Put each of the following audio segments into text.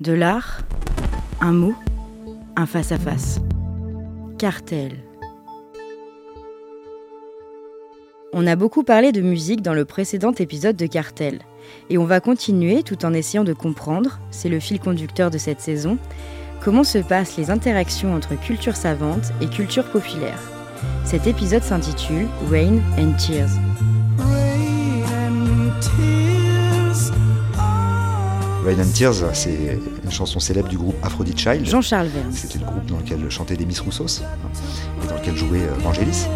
De l'art, un mot, un face-à-face. Cartel. On a beaucoup parlé de musique dans le précédent épisode de Cartel. Et on va continuer tout en essayant de comprendre, c'est le fil conducteur de cette saison, comment se passent les interactions entre culture savante et culture populaire. Cet épisode s'intitule Rain and Tears. Rain and Tears, c'est une chanson célèbre du groupe Aphrodite Child. Jean-Charles Verne. C'était le groupe dans lequel chantait Demis Roussos hein, et dans lequel jouait euh, Vangelis.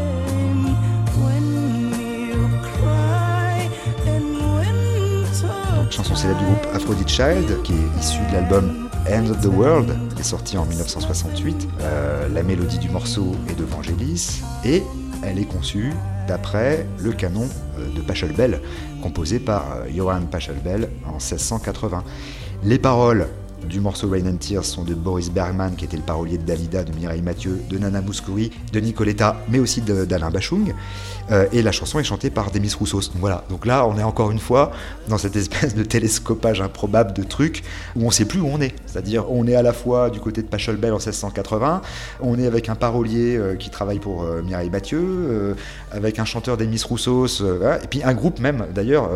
Chanson célèbre du groupe Aphrodite Child, qui est issue de l'album End of the World, qui est sorti en 1968. Euh, la mélodie du morceau est de Vangelis et elle est conçue d'après le canon euh, de Pachelbel, composé par euh, Johann Pachelbel en 1680. Les paroles du morceau Rain and Tears sont de Boris Bergman, qui était le parolier de Dalida, de Mireille Mathieu, de Nana Mouskouri, de Nicoletta, mais aussi d'Alain Bachung. Euh, et la chanson est chantée par Demis Roussos. Donc voilà, donc là on est encore une fois dans cette espèce de télescopage improbable de trucs où on ne sait plus où on est. C'est-à-dire on est à la fois du côté de Pachelbel en 1680, on est avec un parolier euh, qui travaille pour euh, Mireille Mathieu, avec un chanteur Demis Roussos, et puis un groupe même d'ailleurs,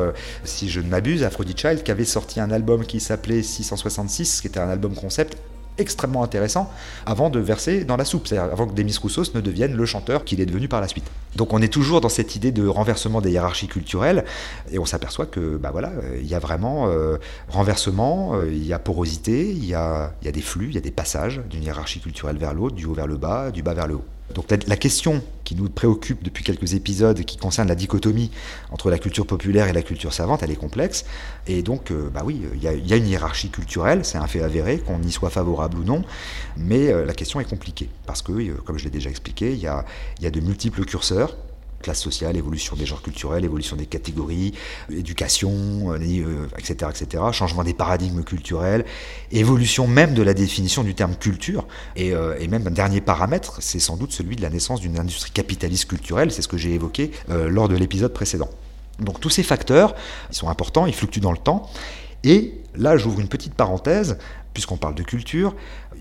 si je ne m'abuse, Aphrodite Child, qui avait sorti un album qui s'appelait 666, qui était un album concept extrêmement intéressant avant de verser dans la soupe, c'est-à-dire avant que Demis Roussos ne devienne le chanteur qu'il est devenu par la suite. Donc on est toujours dans cette idée de renversement des hiérarchies culturelles et on s'aperçoit que bah voilà, il y a vraiment euh, renversement, euh, il y a porosité, il y a, il y a des flux, il y a des passages d'une hiérarchie culturelle vers l'autre, du haut vers le bas, du bas vers le haut. Donc la, question qui nous préoccupe depuis quelques épisodes, qui concerne la dichotomie entre la culture populaire et la culture savante, elle est complexe. Et donc, euh, bah oui, il y, a une hiérarchie culturelle, c'est un fait avéré, qu'on y soit favorable ou non, mais euh, la question est compliquée, parce que, euh, comme je l'ai déjà expliqué, il y y a de multiples curseurs, classe sociale, évolution des genres culturels, évolution des catégories, éducation, etc., euh, etc., changement des paradigmes culturels, évolution même de la définition du terme culture, et, euh, même un dernier paramètre, c'est sans doute celui de la naissance d'une industrie capitaliste culturelle, c'est ce que j'ai évoqué euh, lors de l'épisode précédent. Donc tous ces facteurs, sont importants, ils fluctuent dans le temps, et là j'ouvre une petite parenthèse, puisqu'on parle de culture,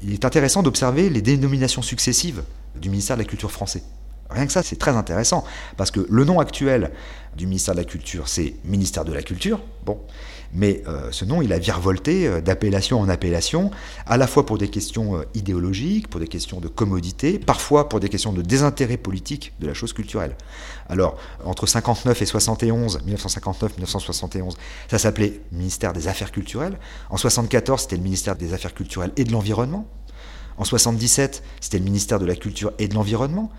il est intéressant d'observer les dénominations successives du ministère de la Culture français. Rien que ça, c'est très intéressant, parce que le nom actuel du ministère de la Culture, c'est ministère de la Culture, bon, mais euh, ce nom, il a virevolté euh, d'appellation en appellation, à la fois pour des questions euh, idéologiques, pour des questions de commodité, parfois pour des questions de désintérêt politique de la chose culturelle. Alors, entre 59 et 71, 1959-1971, ça s'appelait ministère des Affaires culturelles. En 74, c'était le ministère des Affaires culturelles et de l'Environnement. En 77, c'était le ministère de la Culture et de l'Environnement.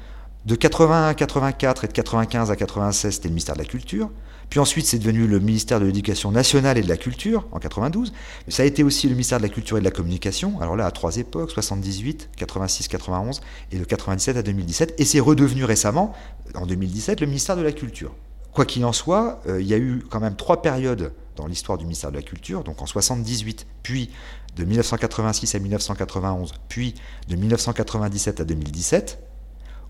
De 80 à 84 et de 95 à 96, c'était le ministère de la Culture. Puis ensuite, c'est devenu le ministère de l'Éducation nationale et de la Culture en 92. Ça a été aussi le ministère de la Culture et de la Communication. Alors là, à trois époques, 78, 86, 91 et de 97 à 2017. Et c'est redevenu récemment, en 2017, le ministère de la Culture. Quoi qu'il en soit, euh, il y a eu quand même trois périodes dans l'histoire du ministère de la Culture, donc en 78, puis de 1986 à 1991, puis de 1997 à 2017,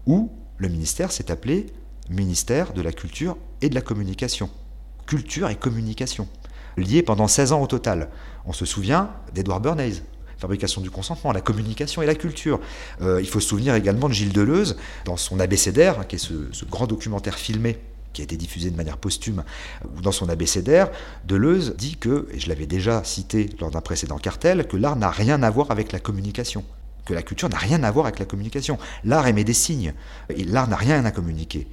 où le ministère s'est appelé ministère de la Culture et de la Communication. Culture et communication, liés pendant 16 ans au total. On se souvient d'Edouard Bernays, fabrication du consentement, la communication et la culture. Euh, il faut se souvenir également de Gilles Deleuze, dans son abécédaire, qui est ce, grand documentaire filmé qui a été diffusé de manière posthume, ou dans son abécédaire, Deleuze dit que, et je l'avais déjà cité lors d'un précédent cartel, que l'art n'a rien à voir avec la communication que la culture n'a rien à voir avec la communication. L'art émet des signes, et l'art n'a rien à communiquer.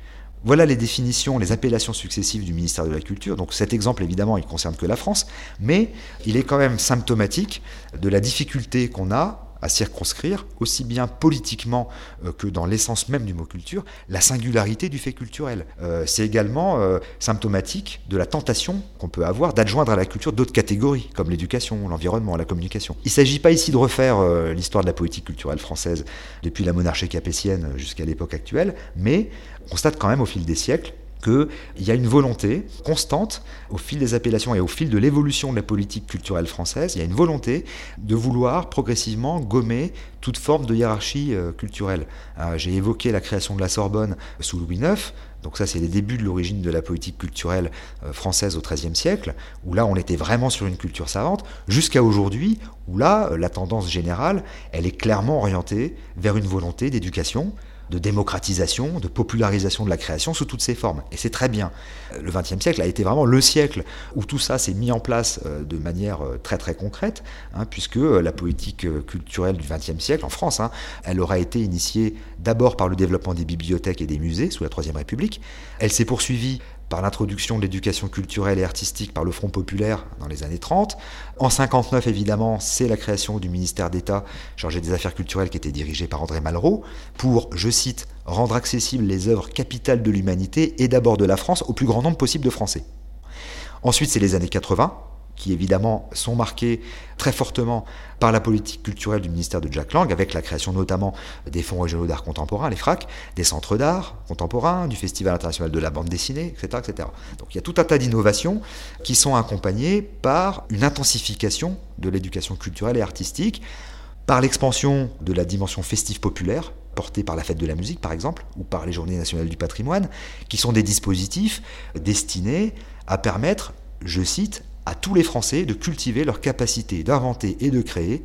Voilà les définitions, les appellations successives du ministère de la Culture. Donc cet exemple, évidemment, il ne concerne que la France, mais il est quand même symptomatique de la difficulté qu'on a à circonscrire, aussi bien politiquement euh, que dans l'essence même du mot culture, la singularité du fait culturel. Euh, c'est également euh, symptomatique de la tentation qu'on peut avoir d'adjoindre à la culture d'autres catégories, comme l'éducation, l'environnement, la communication. Il ne s'agit pas ici de refaire l'histoire de la politique culturelle française depuis la monarchie capétienne jusqu'à l'époque actuelle, mais on constate quand même au fil des siècles qu'il y a une volonté constante, au fil des appellations et au fil de l'évolution de la politique culturelle française, il y a une volonté de vouloir progressivement gommer toute forme de hiérarchie euh, culturelle. Euh, j'ai évoqué la création de la Sorbonne sous Louis IX, donc ça c'est les débuts de l'origine de la politique culturelle euh, française au XIIIe siècle, où là on était vraiment sur une culture savante, jusqu'à aujourd'hui, où là la tendance générale, elle est clairement orientée vers une volonté d'éducation, de démocratisation, de popularisation de la création sous toutes ses formes. Et c'est très bien. Le XXe siècle a été vraiment le siècle où tout ça s'est mis en place euh, de manière euh, très très concrète, hein, puisque euh, la politique culturelle du XXe siècle en France, hein, elle aura été initiée d'abord par le développement des bibliothèques et des musées sous la Troisième République. Elle s'est poursuivie par l'introduction de l'éducation culturelle et artistique par le Front populaire dans les années 30. En 59, évidemment, c'est la création du ministère d'État chargé des affaires culturelles qui était dirigé par André Malraux pour, je cite, rendre accessibles les œuvres capitales de l'humanité et d'abord de la France au plus grand nombre possible de Français. Ensuite, c'est les années 80, qui évidemment sont marqués très fortement par la politique culturelle du ministère de Jack Lang, avec la création notamment des fonds régionaux d'art contemporain, les FRAC, des centres d'art contemporain, du Festival international de la bande dessinée, etc. etc. Donc il y a tout un tas d'innovations qui sont accompagnées par une intensification de l'éducation culturelle et artistique, par l'expansion de la dimension festive populaire, portée par la fête de la musique par exemple, ou par les journées nationales du patrimoine, qui sont des dispositifs destinés à permettre, je cite, à tous les Français de cultiver leur capacité d'inventer et de créer,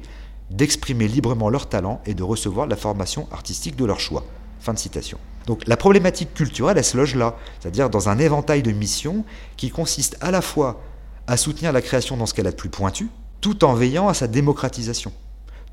d'exprimer librement leur talent et de recevoir la formation artistique de leur choix. Fin de citation. Donc la problématique culturelle, elle se loge là, c'est-à-dire dans un éventail de missions qui consiste à la fois à soutenir la création dans ce qu'elle a de plus pointu, tout en veillant à sa démocratisation,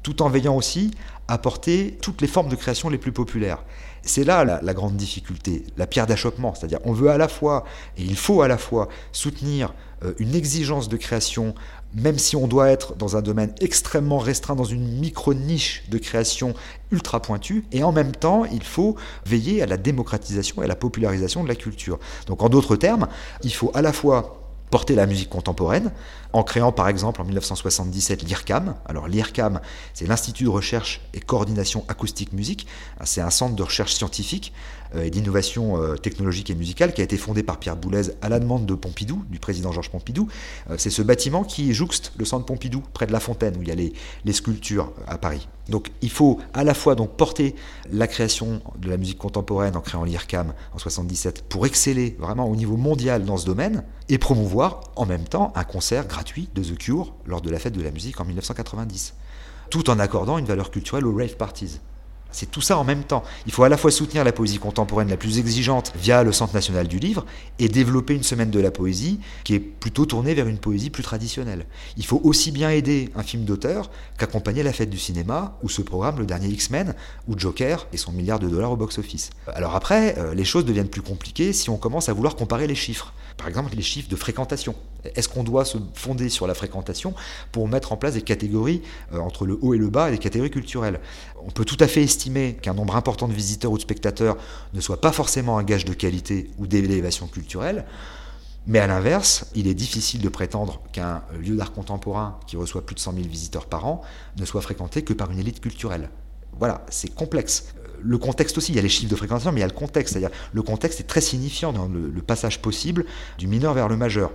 tout en veillant aussi à porter toutes les formes de création les plus populaires. C'est là la, grande difficulté, la pierre d'achoppement, c'est-à-dire on veut à la fois, et il faut à la fois, soutenir euh, une exigence de création, même si on doit être dans un domaine extrêmement restreint, dans une micro-niche de création ultra pointue, et en même temps, il faut veiller à la démocratisation et à la popularisation de la culture. Donc en d'autres termes, il faut à la fois porter la musique contemporaine, en créant par exemple en 1977 l'IRCAM. Alors l'IRCAM, c'est l'Institut de recherche et coordination acoustique musique. C'est un centre de recherche scientifique euh, et d'innovation euh, technologique et musicale qui a été fondé par Pierre Boulez à la demande de Pompidou, du président Georges Pompidou. Euh, c'est ce bâtiment qui jouxte le centre Pompidou, près de la Fontaine, où il y a les, les sculptures à Paris. Donc il faut à la fois donc porter la création de la musique contemporaine en créant l'IRCAM en 77 pour exceller vraiment au niveau mondial dans ce domaine et promouvoir en même temps un concert gratuit de The Cure lors de la fête de la musique en 1990, tout en accordant une valeur culturelle aux rave parties. C'est tout ça en même temps. Il faut à la fois soutenir la poésie contemporaine la plus exigeante via le Centre national du livre et développer une semaine de la poésie qui est plutôt tournée vers une poésie plus traditionnelle. Il faut aussi bien aider un film d'auteur qu'accompagner la fête du cinéma ou ce programme Le Dernier X-Men ou Joker et son milliard de dollars au box-office. Alors après, euh, les choses deviennent plus compliquées si on commence à vouloir comparer les chiffres. Par exemple, les chiffres de fréquentation. Est-ce qu'on doit se fonder sur la fréquentation pour mettre en place des catégories euh, entre le haut et le bas et des catégories culturelles? On peut tout à fait estimer qu'un nombre important de visiteurs ou de spectateurs ne soit pas forcément un gage de qualité ou d'élévation culturelle. Mais à l'inverse, il est difficile de prétendre qu'un lieu d'art contemporain qui reçoit plus de 100 000 visiteurs par an ne soit fréquenté que par une élite culturelle. Voilà, c'est complexe le contexte aussi, il y a les chiffres de fréquentation, mais il y a le contexte. C'est-à-dire, le contexte est très signifiant dans le, passage possible du mineur vers le majeur.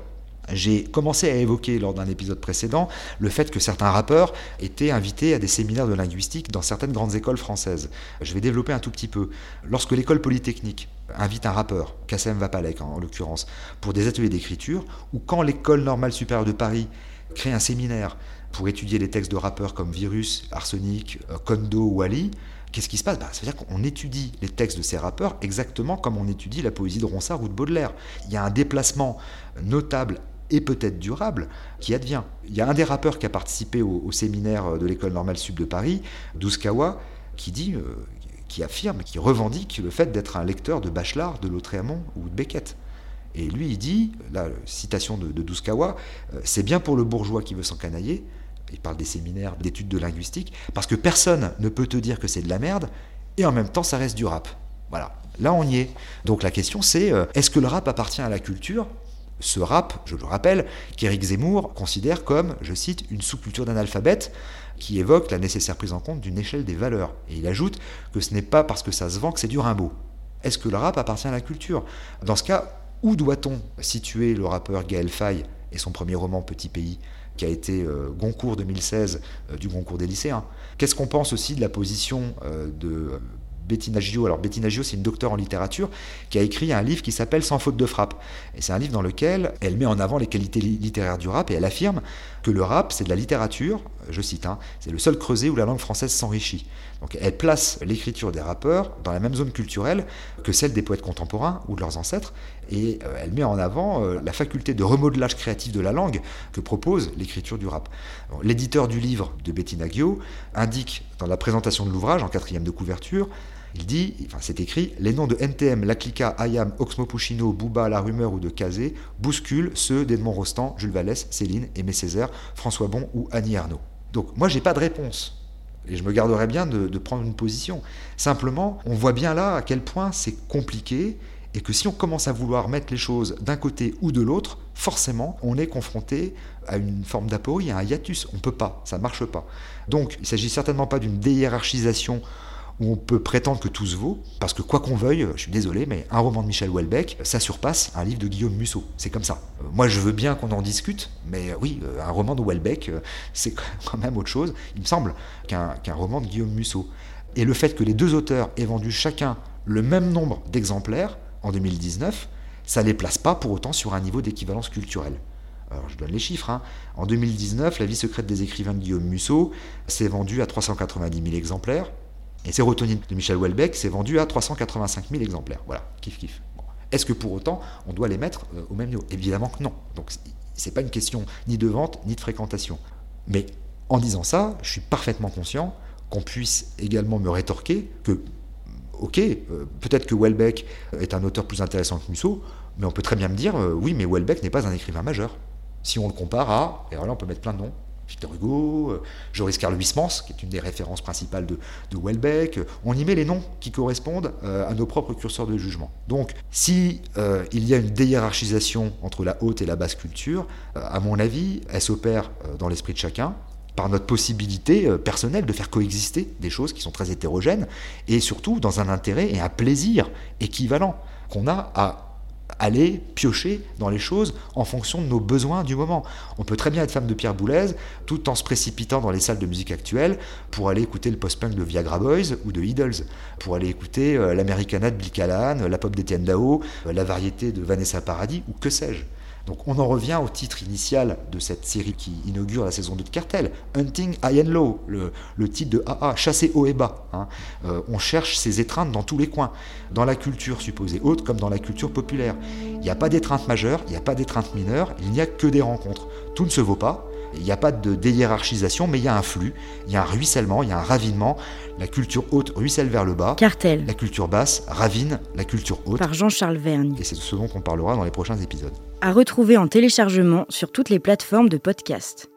J'ai commencé à évoquer lors d'un épisode précédent le fait que certains rappeurs étaient invités à des séminaires de linguistique dans certaines grandes écoles françaises. Je vais développer un tout petit peu. Lorsque l'école polytechnique invite un rappeur, Kassem Vapalek en, l'occurrence, pour des ateliers d'écriture, ou quand l'école normale supérieure de Paris crée un séminaire pour étudier les textes de rappeurs comme Virus, Arsenic, euh, Kondo ou Ali, Qu'est-ce qui se passe? Bah, Ça veut dire qu'on étudie les textes de ces rappeurs exactement comme on étudie la poésie de Ronsard ou de Baudelaire. Il y a un déplacement notable et peut-être durable qui advient. Il y a un des rappeurs qui a participé au, séminaire de l'école normale sud de Paris, Douskawa, qui dit, euh, qui affirme, qui revendique le fait d'être un lecteur de Bachelard, de Lautréamont ou de Beckett. Et lui, il dit, la citation de, de euh, c'est bien pour le bourgeois qui veut s'encanailler, il parle des séminaires d'études de linguistique, parce que personne ne peut te dire que c'est de la merde, et en même temps ça reste du rap. Voilà, là on y est. Donc la question c'est, euh, est-ce que le rap appartient à la culture? Ce rap, je le rappelle, qu'Éric Zemmour considère comme, je cite, une sous-culture d'analphabète qui évoque la nécessaire prise en compte d'une échelle des valeurs. Et il ajoute que ce n'est pas parce que ça se vend que c'est du Rimbaud. est-ce que le rap appartient à la culture? Dans ce cas, où doit-on situer le rappeur Gaël Faye et son premier roman Petit Pays qui a été euh, Goncourt 2016 euh, du Goncourt des lycéens? Qu'est-ce qu'on pense aussi de la position euh, de Bettina Gio. Alors Bettina Gio, c'est une docteure en littérature qui a écrit un livre qui s'appelle Sans faute de frappe. Et c'est un livre dans lequel elle met en avant les qualités littéraires du rap et elle affirme que le rap, c'est de la littérature, je cite, hein, c'est le seul creuset où la langue française s'enrichit. Donc elle place l'écriture des rappeurs dans la même zone culturelle que celle des poètes contemporains ou de leurs ancêtres, et euh, elle met en avant euh, la faculté de remodelage créatif de la langue que propose l'écriture du rap. L'éditeur du livre de Bettina Gio indique dans la présentation de l'ouvrage, en quatrième de couverture, il dit, enfin c'est écrit, les noms de NTM, Laclica, Ayam, Oxmo Puccino, Booba, La Rumeur ou de Kazé bousculent ceux d'Edmond Rostand, Jules Vallès, Céline, Aimé Césaire, François Bon ou Annie Arnaud. Donc moi j'ai pas de réponse. Et je me garderais bien de prendre une position. Simplement, on voit bien là à quel point c'est compliqué et que si on commence à vouloir mettre les choses d'un côté ou de l'autre, forcément, on est confronté à une forme d'aporie, à un hiatus. On ne peut pas, ça ne marche pas. Donc, il ne s'agit certainement pas d'une déhiérarchisation où on peut prétendre que tout se vaut, parce que quoi qu'on veuille, je suis désolé, mais un roman de Michel Houellebecq, ça surpasse un livre de Guillaume Musso. C'est comme ça. Euh, moi, je veux bien qu'on en discute, mais euh, oui, euh, un roman de Houellebecq, c'est quand même autre chose, il me semble, qu'un roman de Guillaume Musso. Et le fait que les deux auteurs aient vendu chacun le même nombre d'exemplaires en 2019, ça ne les place pas pour autant sur un niveau d'équivalence culturelle. Alors je donne les chiffres. Hein. En 2019, La vie secrète des écrivains de Guillaume Musso s'est vendu à 390 000 exemplaires. Et Sérotonine de Michel Houellebecq s'est vendu à 385 000 exemplaires. Voilà, kiff kiff. Est-ce que pour autant on doit les mettre euh, au même niveau? Évidemment que non. Donc c'est pas une question ni de vente ni de fréquentation. Mais en disant ça, je suis parfaitement conscient qu'on puisse également me rétorquer que, ok, euh, peut-être que Houellebecq est un auteur plus intéressant que Musso, mais on peut très bien me dire, euh, oui, mais Houellebecq n'est pas un écrivain majeur. Si on le compare à, et alors là on peut mettre plein de noms, Victor Hugo, euh, Joris Karl Huysmans, qui est une des références principales de, Welbeck. On y met les noms qui correspondent euh, à nos propres curseurs de jugement. Donc, si euh, il y a une déhiérarchisation entre la haute et la basse culture, à mon avis, elle s'opère dans l'esprit de chacun par notre possibilité personnelle de faire coexister des choses qui sont très hétérogènes, et surtout dans un intérêt et un plaisir équivalent qu'on a à aller piocher dans les choses en fonction de nos besoins du moment. On peut très bien être femme de Pierre Boulez tout en se précipitant dans les salles de musique actuelles pour aller écouter le post-punk de Viagra Boys ou de Idols, pour aller écouter euh, l'Americana de Bill la pop d'Etienne Dao, euh, la variété de Vanessa Paradis ou que sais-je. Donc on en revient au titre initial de cette série qui inaugure la saison 2 de Cartel, Hunting High and Low, le, titre de AA, chasser haut et bas. Hein. Euh, on cherche ces étreintes dans tous les coins, dans la culture supposée haute comme dans la culture populaire. Il n'y a pas d'étreinte majeure, il n'y a pas d'étreinte mineure, il n'y a que des rencontres. Tout ne se vaut pas, il n'y a pas de déhiérarchisation, mais il y a un flux, il y a un ruissellement, il y a un ravinement. La culture haute ruisselle vers le bas. Cartel. La culture basse ravine la culture haute. Par Jean-Charles Vergne. Et c'est de ce dont on parlera dans les prochains épisodes. À retrouver en téléchargement sur toutes les plateformes de podcast.